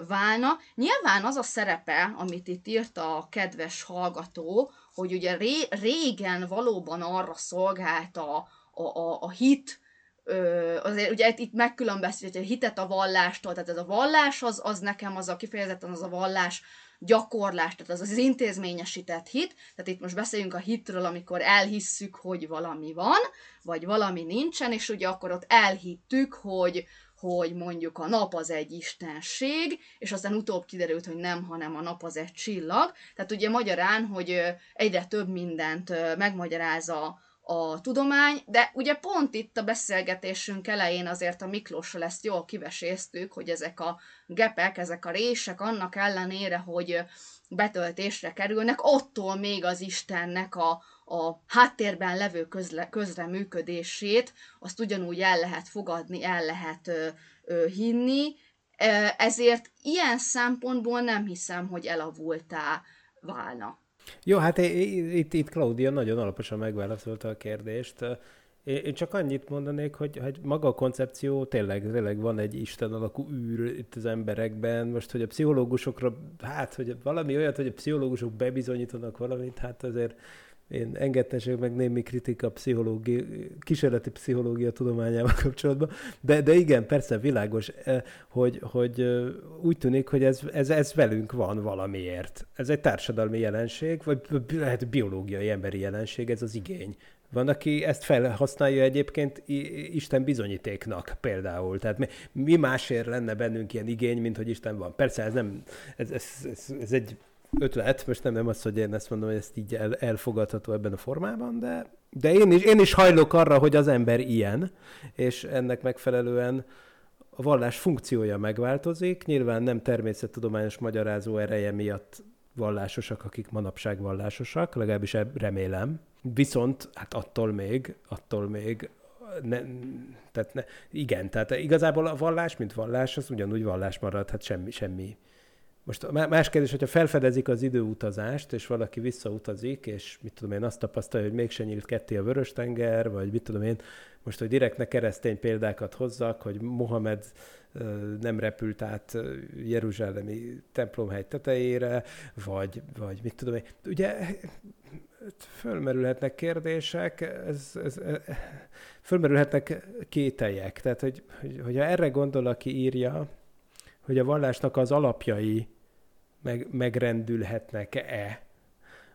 S3: válna. Nyilván az a szerepe, amit itt írt a kedves hallgató, hogy ugye ré, régen valóban arra szolgált a, a, a hit, ö, azért ugye itt megkülönböztet, hogy a hitet a vallástól, tehát ez a vallás az, az nekem az a kifejezetten az a vallás gyakorlás, tehát az az intézményesített hit, tehát itt most beszéljünk a hitről, amikor elhisszük, hogy valami van, vagy valami nincsen, és ugye akkor ott elhittük, hogy, hogy mondjuk a nap az egy istenség, és aztán utóbb kiderült, hogy nem, hanem a nap az egy csillag. Tehát ugye magyarán, hogy egyre több mindent megmagyaráz a, a tudomány, de ugye pont itt a beszélgetésünk elején azért a Miklóssal ezt jól kiveséztük, hogy ezek a gepek, ezek a rések annak ellenére, hogy betöltésre kerülnek, attól még az Istennek a, a háttérben levő közle, közreműködését, azt ugyanúgy el lehet fogadni, el lehet ö, ö, hinni, ezért ilyen szempontból nem hiszem, hogy elavultá válna.
S4: Jó, hát itt, itt Claudia nagyon alaposan megválaszolta a kérdést. Én csak annyit mondanék, hogy, hogy maga a koncepció tényleg, tényleg van egy Isten alakú űr itt az emberekben. Most, hogy a pszichológusokra, hát, hogy valami olyat, hogy a pszichológusok bebizonyítanak valamit, hát azért én engedtesek meg némi kritika pszichológia, kísérleti pszichológia tudományával kapcsolatban, de, de igen, persze világos, eh, hogy, hogy eh, úgy tűnik, hogy ez, ez, ez velünk van valamiért. Ez egy társadalmi jelenség, vagy lehet biológiai emberi jelenség, ez az igény. Van, aki ezt felhasználja egyébként Isten bizonyítéknak például. Tehát mi, mi másért lenne bennünk ilyen igény, mint hogy Isten van. Persze ez nem, ez, ez, ez, ez egy ötlet, most nem, nem az, hogy én ezt mondom, hogy ezt így el, elfogadható ebben a formában, de, de én, is, én is hajlok arra, hogy az ember ilyen, és ennek megfelelően a vallás funkciója megváltozik, nyilván nem természettudományos magyarázó ereje miatt vallásosak, akik manapság vallásosak, legalábbis remélem. Viszont hát attól még, attól még ne, tehát ne, igen, tehát igazából a vallás, mint vallás, az ugyanúgy vallás marad, hát semmi, semmi most más kérdés, hogyha felfedezik az időutazást, és valaki visszautazik, és mit tudom én, azt tapasztalja, hogy mégsem nyílt ketté a Vörös-tenger, vagy mit tudom én, most, hogy direkt ne keresztény példákat hozzak, hogy Mohamed nem repült át Jeruzsálemi templomhegy tetejére, vagy, vagy mit tudom én. Ugye fölmerülhetnek kérdések, ez, ez, ez, fölmerülhetnek kételjek. Tehát, hogy, hogyha erre gondol, aki írja, hogy a vallásnak az alapjai meg, megrendülhetnek-e,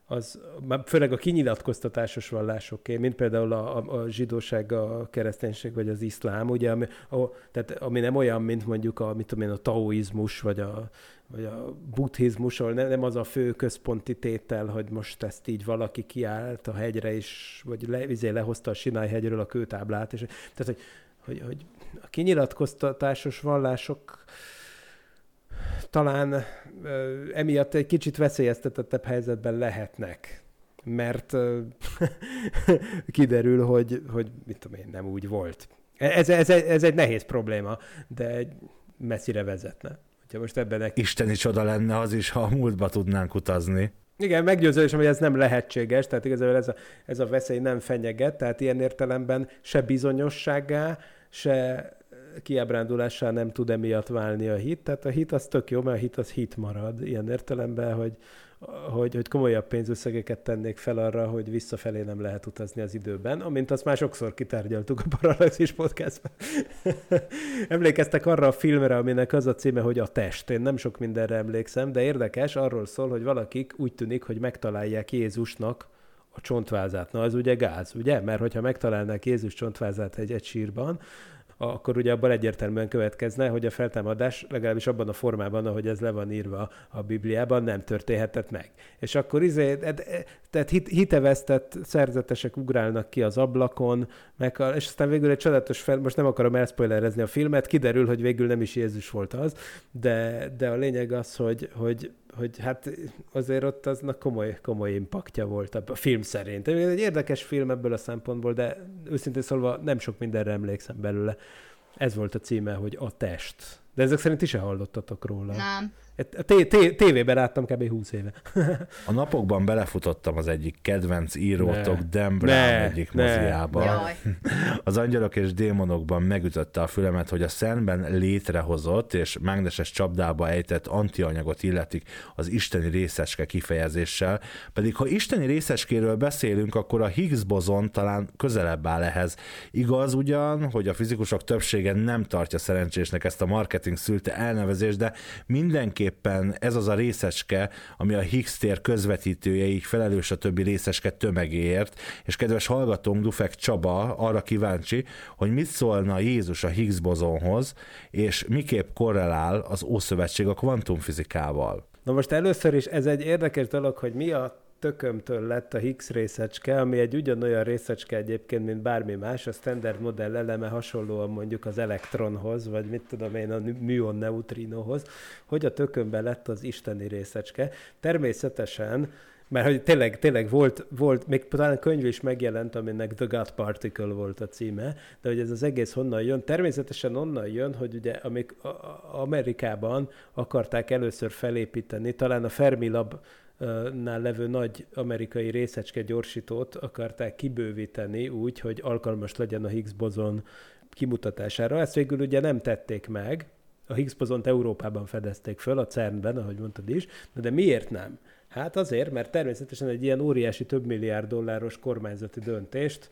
S4: az főleg a kinyilatkoztatásos vallásoké, mint például a, a, a zsidóság, a kereszténység vagy az iszlám, ugye, ami, a, tehát, ami nem olyan, mint mondjuk a, mit tudom én, a taoizmus vagy a, vagy a buddhizmus, ahol nem, nem az a fő központi tétel, hogy most ezt így valaki kiállt a hegyre, és, vagy le, izé lehozta a Sinály hegyről a kőtáblát, és, tehát, hogy, hogy, hogy a kinyilatkoztatásos vallások talán emiatt egy kicsit veszélyeztetettebb helyzetben lehetnek, mert kiderül, hogy, hogy mit tudom én, nem úgy volt. Ez, ez, ez egy nehéz probléma, de messzire vezetne. Hogyha most ebben neki...
S2: Isteni csoda lenne az is, ha a múltba tudnánk utazni.
S4: Igen, meggyőződésem, hogy ez nem lehetséges, tehát igazából ez a, ez a veszély nem fenyeget, tehát ilyen értelemben se bizonyosságá, se kiábrándulássá nem tud emiatt válni a hit. Tehát a hit az tök jó, mert a hit az hit marad ilyen értelemben, hogy, hogy, hogy komolyabb pénzösszegeket tennék fel arra, hogy visszafelé nem lehet utazni az időben, amint azt már sokszor kitárgyaltuk a Parallaxis podcastban. Emlékeztek arra a filmre, aminek az a címe, hogy a test. Én nem sok mindenre emlékszem, de érdekes, arról szól, hogy valakik úgy tűnik, hogy megtalálják Jézusnak a csontvázát. Na, az ugye gáz, ugye? Mert hogyha megtalálnák Jézus csontvázát egy, egy sírban, akkor ugye abban egyértelműen következne, hogy a feltámadás legalábbis abban a formában, ahogy ez le van írva a Bibliában, nem történhetett meg. És akkor izé, tehát hitevesztett szerzetesek ugrálnak ki az ablakon, meg, és aztán végül egy csodálatos fel, most nem akarom elspoilerezni a filmet, kiderül, hogy végül nem is Jézus volt az, de, de a lényeg az, hogy, hogy, hogy hát azért ott aznak komoly, komoly impaktja volt a film szerint. Egy érdekes film ebből a szempontból, de őszintén szólva nem sok mindenre emlékszem belőle. Ez volt a címe, hogy A test. De ezek szerint is se hallottatok róla.
S3: Nem.
S4: Tévében láttam kb. 20 éve.
S2: a napokban belefutottam az egyik kedvenc írótok, ne. Dan Brown ne. egyik ne. moziába. Jaj. Az angyalok és démonokban megütötte a fülemet, hogy a szenben létrehozott és mágneses csapdába ejtett antianyagot illetik az isteni részecske kifejezéssel, pedig ha isteni részecskéről beszélünk, akkor a Higgs bozon talán közelebb áll ehhez. Igaz ugyan, hogy a fizikusok többsége nem tartja szerencsésnek ezt a marketing szülte elnevezést, de mindenki tulajdonképpen ez az a részecske, ami a Higgs tér közvetítőjeig felelős a többi részecske tömegéért, és kedves hallgatónk Dufek Csaba arra kíváncsi, hogy mit szólna Jézus a Higgs bozonhoz, és miképp korrelál az Ószövetség a kvantumfizikával.
S4: Na most először is ez egy érdekes dolog, hogy mi a tökömtől lett a Higgs részecske, ami egy ugyanolyan részecske egyébként, mint bármi más, a standard modell eleme hasonlóan mondjuk az elektronhoz, vagy mit tudom én, a műon neutrinohoz, hogy a tökömben lett az isteni részecske. Természetesen mert hogy tényleg, tényleg volt, volt, még talán könyv is megjelent, aminek The God Particle volt a címe, de hogy ez az egész honnan jön? Természetesen onnan jön, hogy ugye amik Amerikában akarták először felépíteni, talán a Fermilab nál levő nagy amerikai részecske gyorsítót akarták kibővíteni úgy, hogy alkalmas legyen a Higgs bozon kimutatására. Ezt végül ugye nem tették meg, a Higgs bozont Európában fedezték föl, a CERN-ben, ahogy mondtad is, de miért nem? Hát azért, mert természetesen egy ilyen óriási több milliárd dolláros kormányzati döntést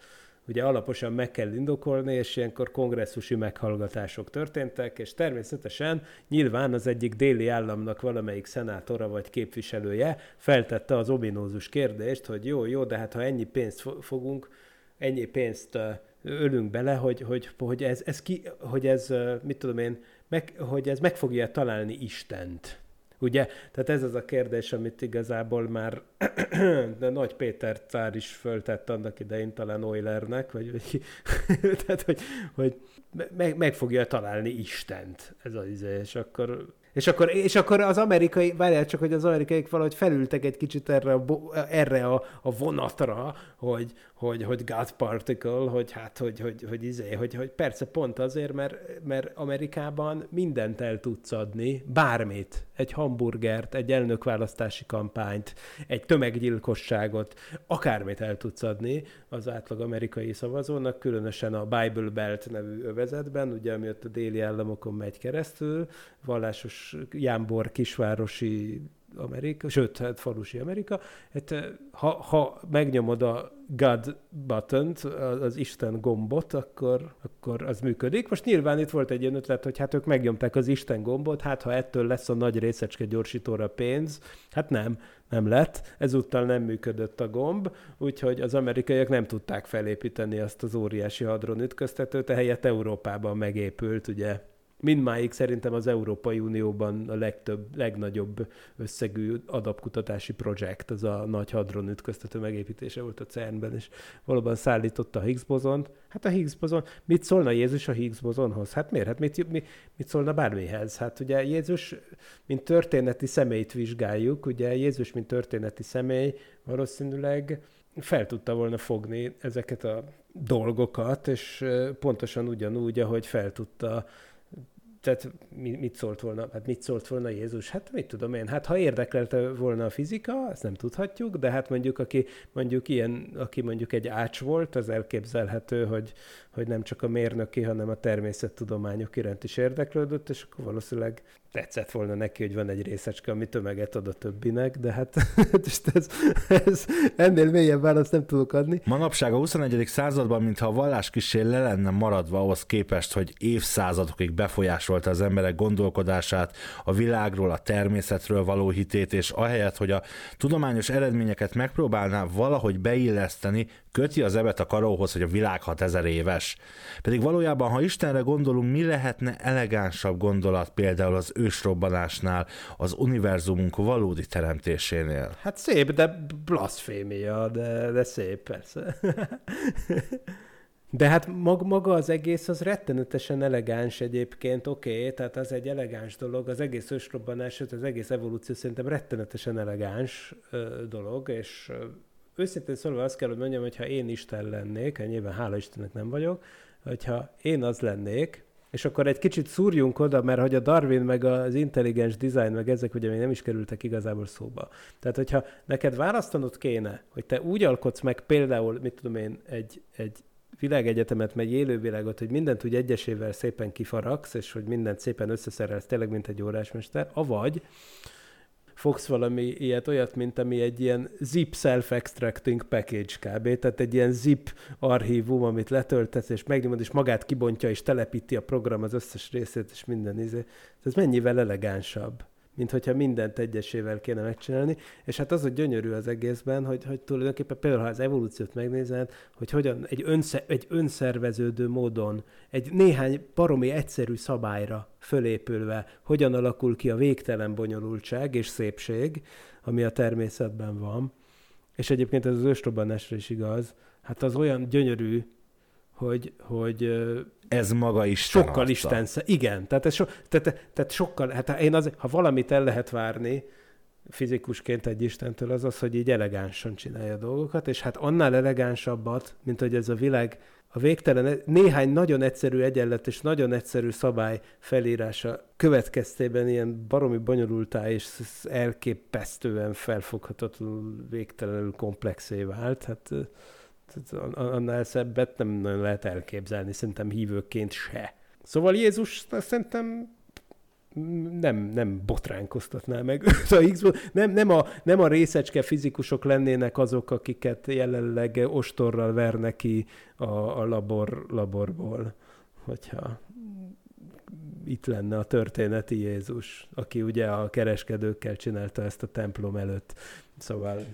S4: ugye alaposan meg kell indokolni, és ilyenkor kongresszusi meghallgatások történtek, és természetesen nyilván az egyik déli államnak valamelyik szenátora vagy képviselője feltette az ominózus kérdést, hogy jó, jó, de hát ha ennyi pénzt fogunk, ennyi pénzt ölünk bele, hogy, hogy, hogy, ez, ez ki, hogy ez, mit tudom én, meg, hogy ez meg fogja találni Istent. Ugye? Tehát ez az a kérdés, amit igazából már de Nagy Péter cár is föltett annak idején talán Eulernek, vagy, vagy tehát, hogy, hogy meg, meg fogja találni Istent ez az izé, és akkor és akkor, és akkor az amerikai, várjál csak, hogy az amerikaiak valahogy felültek egy kicsit erre a, erre a, a vonatra, hogy, hogy, hogy God particle, hogy hát, hogy, hogy, hogy, izé, hogy, hogy persze pont azért, mert, mert Amerikában mindent el tudsz adni, bármit, egy hamburgert, egy elnökválasztási kampányt, egy tömeggyilkosságot, akármit el tudsz adni az átlag amerikai szavazónak, különösen a Bible Belt nevű övezetben, ugye, ami ott a déli államokon megy keresztül, vallásos jámbor kisvárosi Amerika, sőt, hát falusi Amerika. Hát, ha, ha megnyomod a God button az Isten gombot, akkor, akkor az működik. Most nyilván itt volt egy ilyen ötlet, hogy hát ők megnyomták az Isten gombot, hát ha ettől lesz a nagy részecske gyorsítóra pénz, hát nem, nem lett. Ezúttal nem működött a gomb, úgyhogy az amerikaiak nem tudták felépíteni azt az óriási hadron ütköztetőt, ehelyett Európában megépült, ugye mindmáig szerintem az Európai Unióban a legtöbb, legnagyobb összegű adapkutatási projekt, az a nagy hadron ütköztető megépítése volt a CERN-ben, és valóban szállította a Higgs bozont. Hát a Higgs bozon, mit szólna Jézus a Higgs bozonhoz? Hát miért? Hát mit, mit, mit szólna bármihez? Hát ugye Jézus, mint történeti személyt vizsgáljuk, ugye Jézus, mint történeti személy valószínűleg fel tudta volna fogni ezeket a dolgokat, és pontosan ugyanúgy, ahogy fel tudta tehát mit szólt volna, hát mit szólt volna Jézus? Hát mit tudom én, hát ha érdeklelte volna a fizika, ezt nem tudhatjuk, de hát mondjuk aki mondjuk ilyen, aki mondjuk egy ács volt, az elképzelhető, hogy, hogy nem csak a mérnöki, hanem a természettudományok iránt is érdeklődött, és akkor valószínűleg tetszett volna neki, hogy van egy részecske, ami tömeget ad a többinek, de hát ez, ez, ennél mélyebb választ nem tudok adni.
S2: Manapság a 21. században, mintha a vallás kisé le lenne maradva ahhoz képest, hogy évszázadokig befolyásolta az emberek gondolkodását, a világról, a természetről való hitét, és ahelyett, hogy a tudományos eredményeket megpróbálná valahogy beilleszteni, köti az ebet a karóhoz, hogy a világ 6000 éves. Pedig valójában, ha Istenre gondolunk, mi lehetne elegánsabb gondolat például az ősrobbanásnál, az univerzumunk valódi teremtésénél?
S4: Hát szép, de blasfémia, de, de szép persze. De hát maga az egész az rettenetesen elegáns egyébként, oké, okay, tehát az egy elegáns dolog, az egész ősrobbanás, az egész evolúció szerintem rettenetesen elegáns ö, dolog, és őszintén szólva azt kell, hogy mondjam, hogy ha én Isten lennék, hát nyilván hála Istennek nem vagyok, hogyha én az lennék, és akkor egy kicsit szúrjunk oda, mert hogy a Darwin meg az intelligens design, meg ezek ugye még nem is kerültek igazából szóba. Tehát, hogyha neked választanod kéne, hogy te úgy alkotsz meg például, mit tudom én, egy, egy világegyetemet, megy élővilágot, hogy mindent úgy egyesével szépen kifaragsz, és hogy mindent szépen összeszerelsz, tényleg, mint egy órásmester, avagy fogsz valami ilyet, olyat, mint ami egy ilyen zip self-extracting package kb. Tehát egy ilyen zip archívum, amit letöltesz, és megnyomod, és magát kibontja, és telepíti a program az összes részét, és minden izé. Ez mennyivel elegánsabb mint hogyha mindent egyesével kéne megcsinálni, és hát az a gyönyörű az egészben, hogy, hogy tulajdonképpen például, ha az evolúciót megnézed, hogy hogyan egy, önsze, egy önszerveződő módon, egy néhány paromi egyszerű szabályra fölépülve, hogyan alakul ki a végtelen bonyolultság és szépség, ami a természetben van, és egyébként ez az ősrobbanásra is igaz, hát az olyan gyönyörű, hogy, hogy
S2: ez maga is
S4: Sokkal Isten, igen, tehát, ez so, tehát, tehát sokkal, hát én az, ha valamit el lehet várni, fizikusként egy Istentől az az, hogy így elegánsan csinálja a dolgokat, és hát annál elegánsabbat, mint hogy ez a világ a végtelen, néhány nagyon egyszerű egyenlet és nagyon egyszerű szabály felírása következtében ilyen baromi bonyolultá és elképesztően felfoghatatlanul végtelenül komplexé vált. Hát annál szebbet nem nagyon lehet elképzelni, szerintem hívőként se. Szóval Jézus szerintem nem, nem botránkoztatná meg a nem, nem, a, nem a részecske fizikusok lennének azok, akiket jelenleg ostorral vernek ki a, a labor, laborból, hogyha itt lenne a történeti Jézus, aki ugye a kereskedőkkel csinálta ezt a templom előtt. Szóval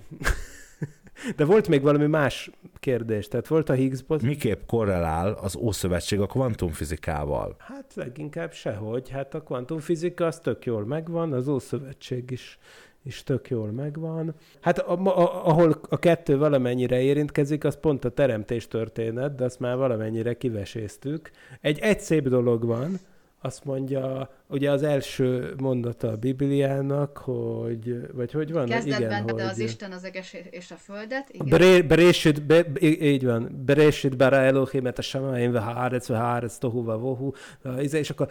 S4: de volt még valami más kérdés, tehát volt a higgs -boz...
S2: Miképp korrelál az Ószövetség a kvantumfizikával?
S4: Hát leginkább sehogy. Hát a kvantumfizika az tök jól megvan, az Ószövetség is is tök jól megvan. Hát a, a, ahol a kettő valamennyire érintkezik, az pont a teremtés történet, de azt már valamennyire kiveséztük. Egy, egy szép dolog van, azt mondja, ugye az első mondata a Bibliának, hogy, vagy hogy van?
S3: Kezdetben igen, hogy... az Isten az eges és a földet.
S4: Igen. Berésit, be, így van, Berésit bara Elohim et a Shamaim ve haaretz ve haaretz tohu ve vohu, és akkor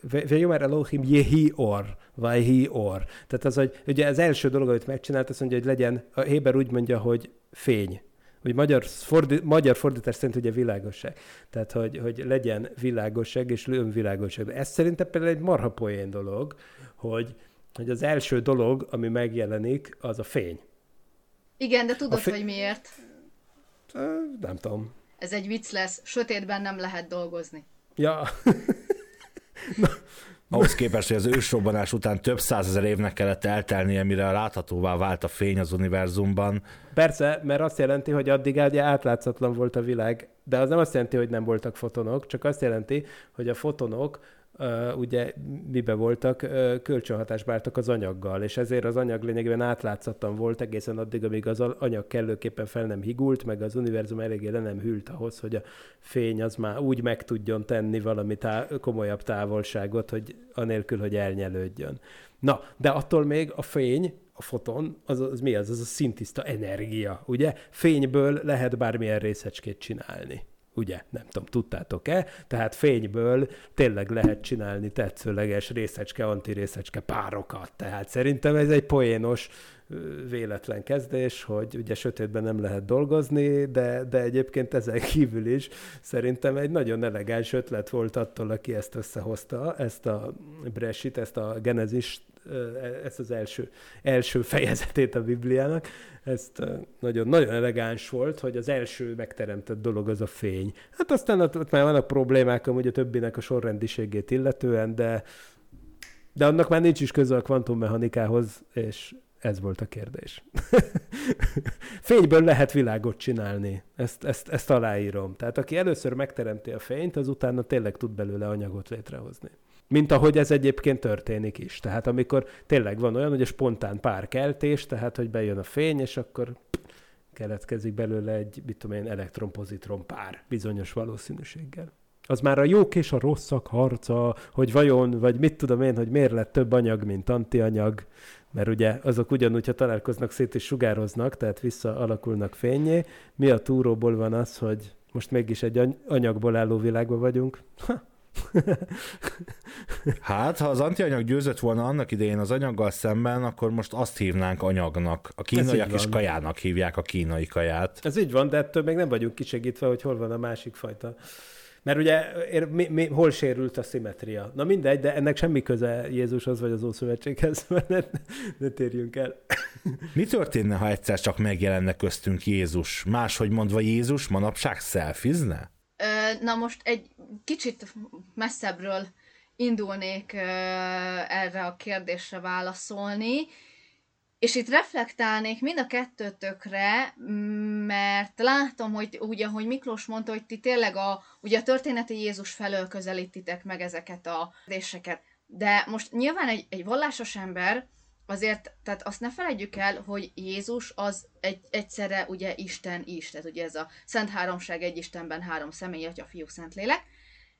S4: ve Jomer Elohim jehi or, vagy hi or. Tehát az, hogy ugye az első dolog, amit megcsinált, azt mondja, hogy legyen, a Héber úgy mondja, hogy fény vagy magyar, fordi, magyar fordítás szerint ugye világosság. Tehát, hogy, hogy legyen világosság és önvilágosság. Ez szerintem például egy marha poén dolog, hogy, hogy az első dolog, ami megjelenik, az a fény.
S3: Igen, de tudod,
S4: fény...
S3: hogy miért?
S4: Nem tudom.
S3: Ez egy vicc lesz. Sötétben nem lehet dolgozni.
S4: Ja.
S2: Ahhoz képest, hogy az ősrobbanás után több százezer évnek kellett eltelnie, mire láthatóvá vált a fény az univerzumban.
S4: Persze, mert azt jelenti, hogy addig ugye átlátszatlan volt a világ, de az nem azt jelenti, hogy nem voltak fotonok, csak azt jelenti, hogy a fotonok uh, ugye mibe voltak, uh, kölcsönhatásba az anyaggal, és ezért az anyag lényegében átlátszatlan volt egészen addig, amíg az anyag kellőképpen fel nem higult, meg az univerzum eléggé le nem hűlt ahhoz, hogy a fény az már úgy meg tudjon tenni valami tá- komolyabb távolságot, hogy anélkül, hogy elnyelődjön. Na, de attól még a fény, a foton, az, az mi az? Az a szintiszta energia, ugye? Fényből lehet bármilyen részecskét csinálni ugye? Nem tudom, tudtátok-e? Tehát fényből tényleg lehet csinálni tetszőleges részecske, antirészecske párokat. Tehát szerintem ez egy poénos véletlen kezdés, hogy ugye sötétben nem lehet dolgozni, de, de egyébként ezen kívül is szerintem egy nagyon elegáns ötlet volt attól, aki ezt összehozta, ezt a Bresit, ezt a Genezist, ezt az első, első fejezetét a Bibliának, ezt nagyon, nagyon elegáns volt, hogy az első megteremtett dolog az a fény. Hát aztán ott, ott már vannak problémák amúgy a többinek a sorrendiségét illetően, de, de annak már nincs is köze a kvantummechanikához, és ez volt a kérdés. Fényből lehet világot csinálni. Ezt, ezt, ezt aláírom. Tehát aki először megteremti a fényt, az utána tényleg tud belőle anyagot létrehozni. Mint ahogy ez egyébként történik is. Tehát amikor tényleg van olyan, hogy a spontán párkeltés, tehát hogy bejön a fény, és akkor keletkezik belőle egy, mit tudom én, elektronpozitron pár bizonyos valószínűséggel. Az már a jók és a rosszak harca, hogy vajon, vagy mit tudom én, hogy miért lett több anyag, mint antianyag, mert ugye azok ugyanúgy, ha találkoznak, szét is sugároznak, tehát visszaalakulnak fényé. Mi a túróból van az, hogy most mégis egy anyagból álló világban vagyunk? Ha,
S2: Hát, ha az antianyag győzött volna annak idején az anyaggal szemben, akkor most azt hívnánk anyagnak. A kínaiak is kajának hívják a kínai kaját.
S4: Ez így van, de ettől még nem vagyunk kisegítve, hogy hol van a másik fajta. Mert ugye mi, mi, hol sérült a szimetria? Na mindegy, de ennek semmi köze Jézushoz vagy az Ószövetséghez, mert ne, ne térjünk el.
S2: Mi történne, ha egyszer csak megjelenne köztünk Jézus? Máshogy mondva Jézus manapság szelfizne?
S3: Na most egy kicsit messzebbről indulnék erre a kérdésre válaszolni, és itt reflektálnék mind a kettőtökre, mert látom, hogy ugye, ahogy Miklós mondta, hogy ti tényleg a, ugye a történeti Jézus felől közelítitek meg ezeket a kérdéseket. De most nyilván egy, egy vallásos ember azért, tehát azt ne felejtjük el, hogy Jézus az egy, egyszerre ugye Isten is, tehát ugye ez a Szent Háromság egy Istenben három személy, Atya, Fiú, Szentlélek.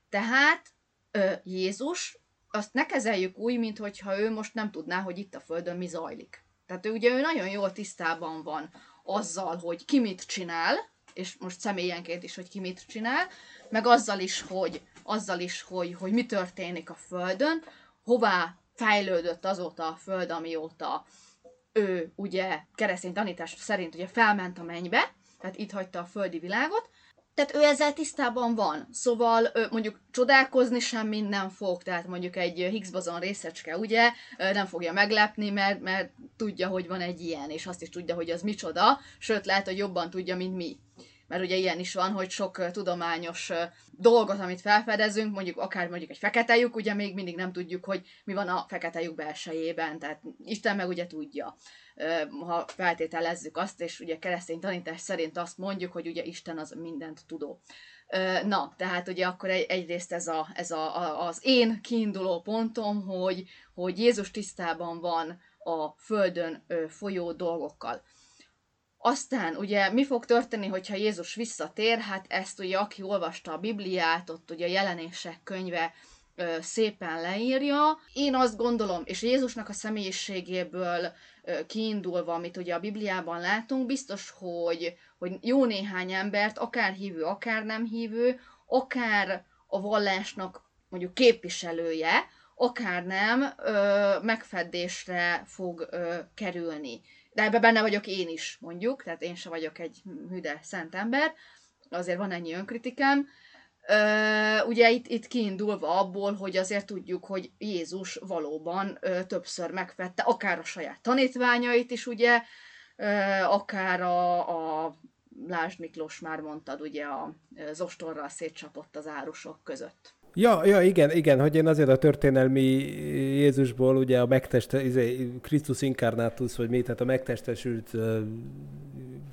S3: Tehát ö, Jézus, azt ne kezeljük úgy, mintha ő most nem tudná, hogy itt a Földön mi zajlik. Tehát ő ugye ő nagyon jól tisztában van azzal, hogy ki mit csinál, és most személyenként is, hogy ki mit csinál, meg azzal is, hogy, azzal is, hogy, hogy mi történik a Földön, hová fejlődött azóta a Föld, amióta ő ugye keresztény tanítás szerint ugye felment a mennybe, tehát itt hagyta a földi világot, tehát ő ezzel tisztában van. Szóval mondjuk csodálkozni sem minden fog, tehát mondjuk egy Higgs bozon részecske, ugye, nem fogja meglepni, mert, mert tudja, hogy van egy ilyen, és azt is tudja, hogy az micsoda, sőt lehet, hogy jobban tudja, mint mi mert ugye ilyen is van, hogy sok tudományos dolgot, amit felfedezünk, mondjuk akár mondjuk egy fekete lyuk, ugye még mindig nem tudjuk, hogy mi van a fekete lyuk belsejében, tehát Isten meg ugye tudja, ha feltételezzük azt, és ugye keresztény tanítás szerint azt mondjuk, hogy ugye Isten az mindent tudó. Na, tehát ugye akkor egy, egyrészt ez, a, ez a, az én kiinduló pontom, hogy, hogy Jézus tisztában van a Földön folyó dolgokkal. Aztán ugye mi fog történni, hogyha Jézus visszatér? Hát ezt ugye aki olvasta a Bibliát, ott ugye a jelenések könyve ö, szépen leírja. Én azt gondolom, és Jézusnak a személyiségéből ö, kiindulva, amit ugye a Bibliában látunk, biztos, hogy, hogy jó néhány embert, akár hívő, akár nem hívő, akár a vallásnak mondjuk képviselője, akár nem, ö, megfedésre fog ö, kerülni de ebbe benne vagyok én is, mondjuk, tehát én se vagyok egy hüde szent ember, azért van ennyi önkritikám. Ö, ugye itt, itt kiindulva abból, hogy azért tudjuk, hogy Jézus valóban ö, többször megvette akár a saját tanítványait is, ugye, ö, akár a, a Lásd Miklós már mondtad, ugye a zostorral szétcsapott az árusok között.
S4: Ja, ja, igen, igen, hogy én azért a történelmi Jézusból ugye a megteste, izé, Krisztus inkarnátus, vagy mi, tehát a megtestesült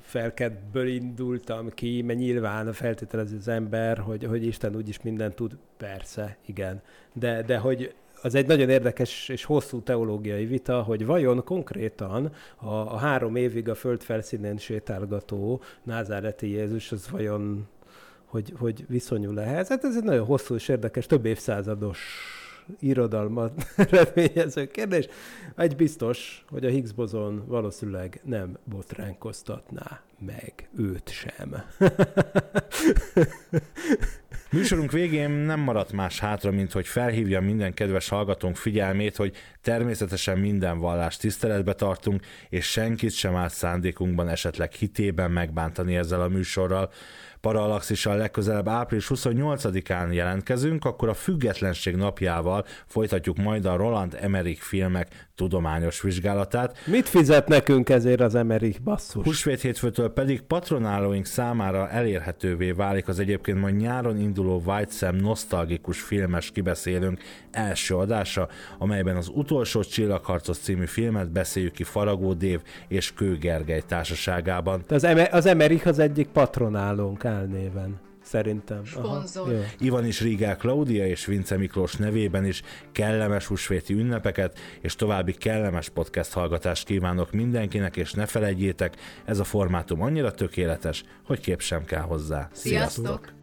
S4: felkedből indultam ki, mert nyilván feltételezi az ember, hogy, hogy Isten úgyis mindent tud, persze, igen. De, de hogy az egy nagyon érdekes és hosszú teológiai vita, hogy vajon konkrétan a, a három évig a föld felszínén sétálgató názáreti Jézus, az vajon hogy, hogy viszonyul ehhez. Hát ez egy nagyon hosszú és érdekes, több évszázados irodalmat eredményező kérdés. Egy biztos, hogy a Higgs bozon valószínűleg nem botránkoztatná meg őt sem.
S2: Műsorunk végén nem maradt más hátra, mint hogy felhívja minden kedves hallgatónk figyelmét, hogy természetesen minden vallást tiszteletbe tartunk, és senkit sem állt szándékunkban esetleg hitében megbántani ezzel a műsorral. Parallaxissal legközelebb április 28-án jelentkezünk, akkor a Függetlenség napjával folytatjuk majd a Roland Emmerich filmek tudományos vizsgálatát.
S4: Mit fizet nekünk ezért az Emmerich basszus?
S2: Húsvét hétfőtől pedig patronálóink számára elérhetővé válik az egyébként majd nyáron induló White Sam nosztalgikus filmes kibeszélünk első adása, amelyben az utolsó csillagharcos című filmet beszéljük ki Faragó Dév és Kő Gergely társaságában.
S4: Az, Emer- az Emerich az egyik patronálónk álnéven szerintem.
S3: Sponzor.
S4: Aha,
S2: Ivan is Rigál Klaudia és Vince Miklós nevében is kellemes húsvéti ünnepeket és további kellemes podcast hallgatást kívánok mindenkinek, és ne felejtjétek, ez a formátum annyira tökéletes, hogy kép sem kell hozzá.
S3: Sziasztok!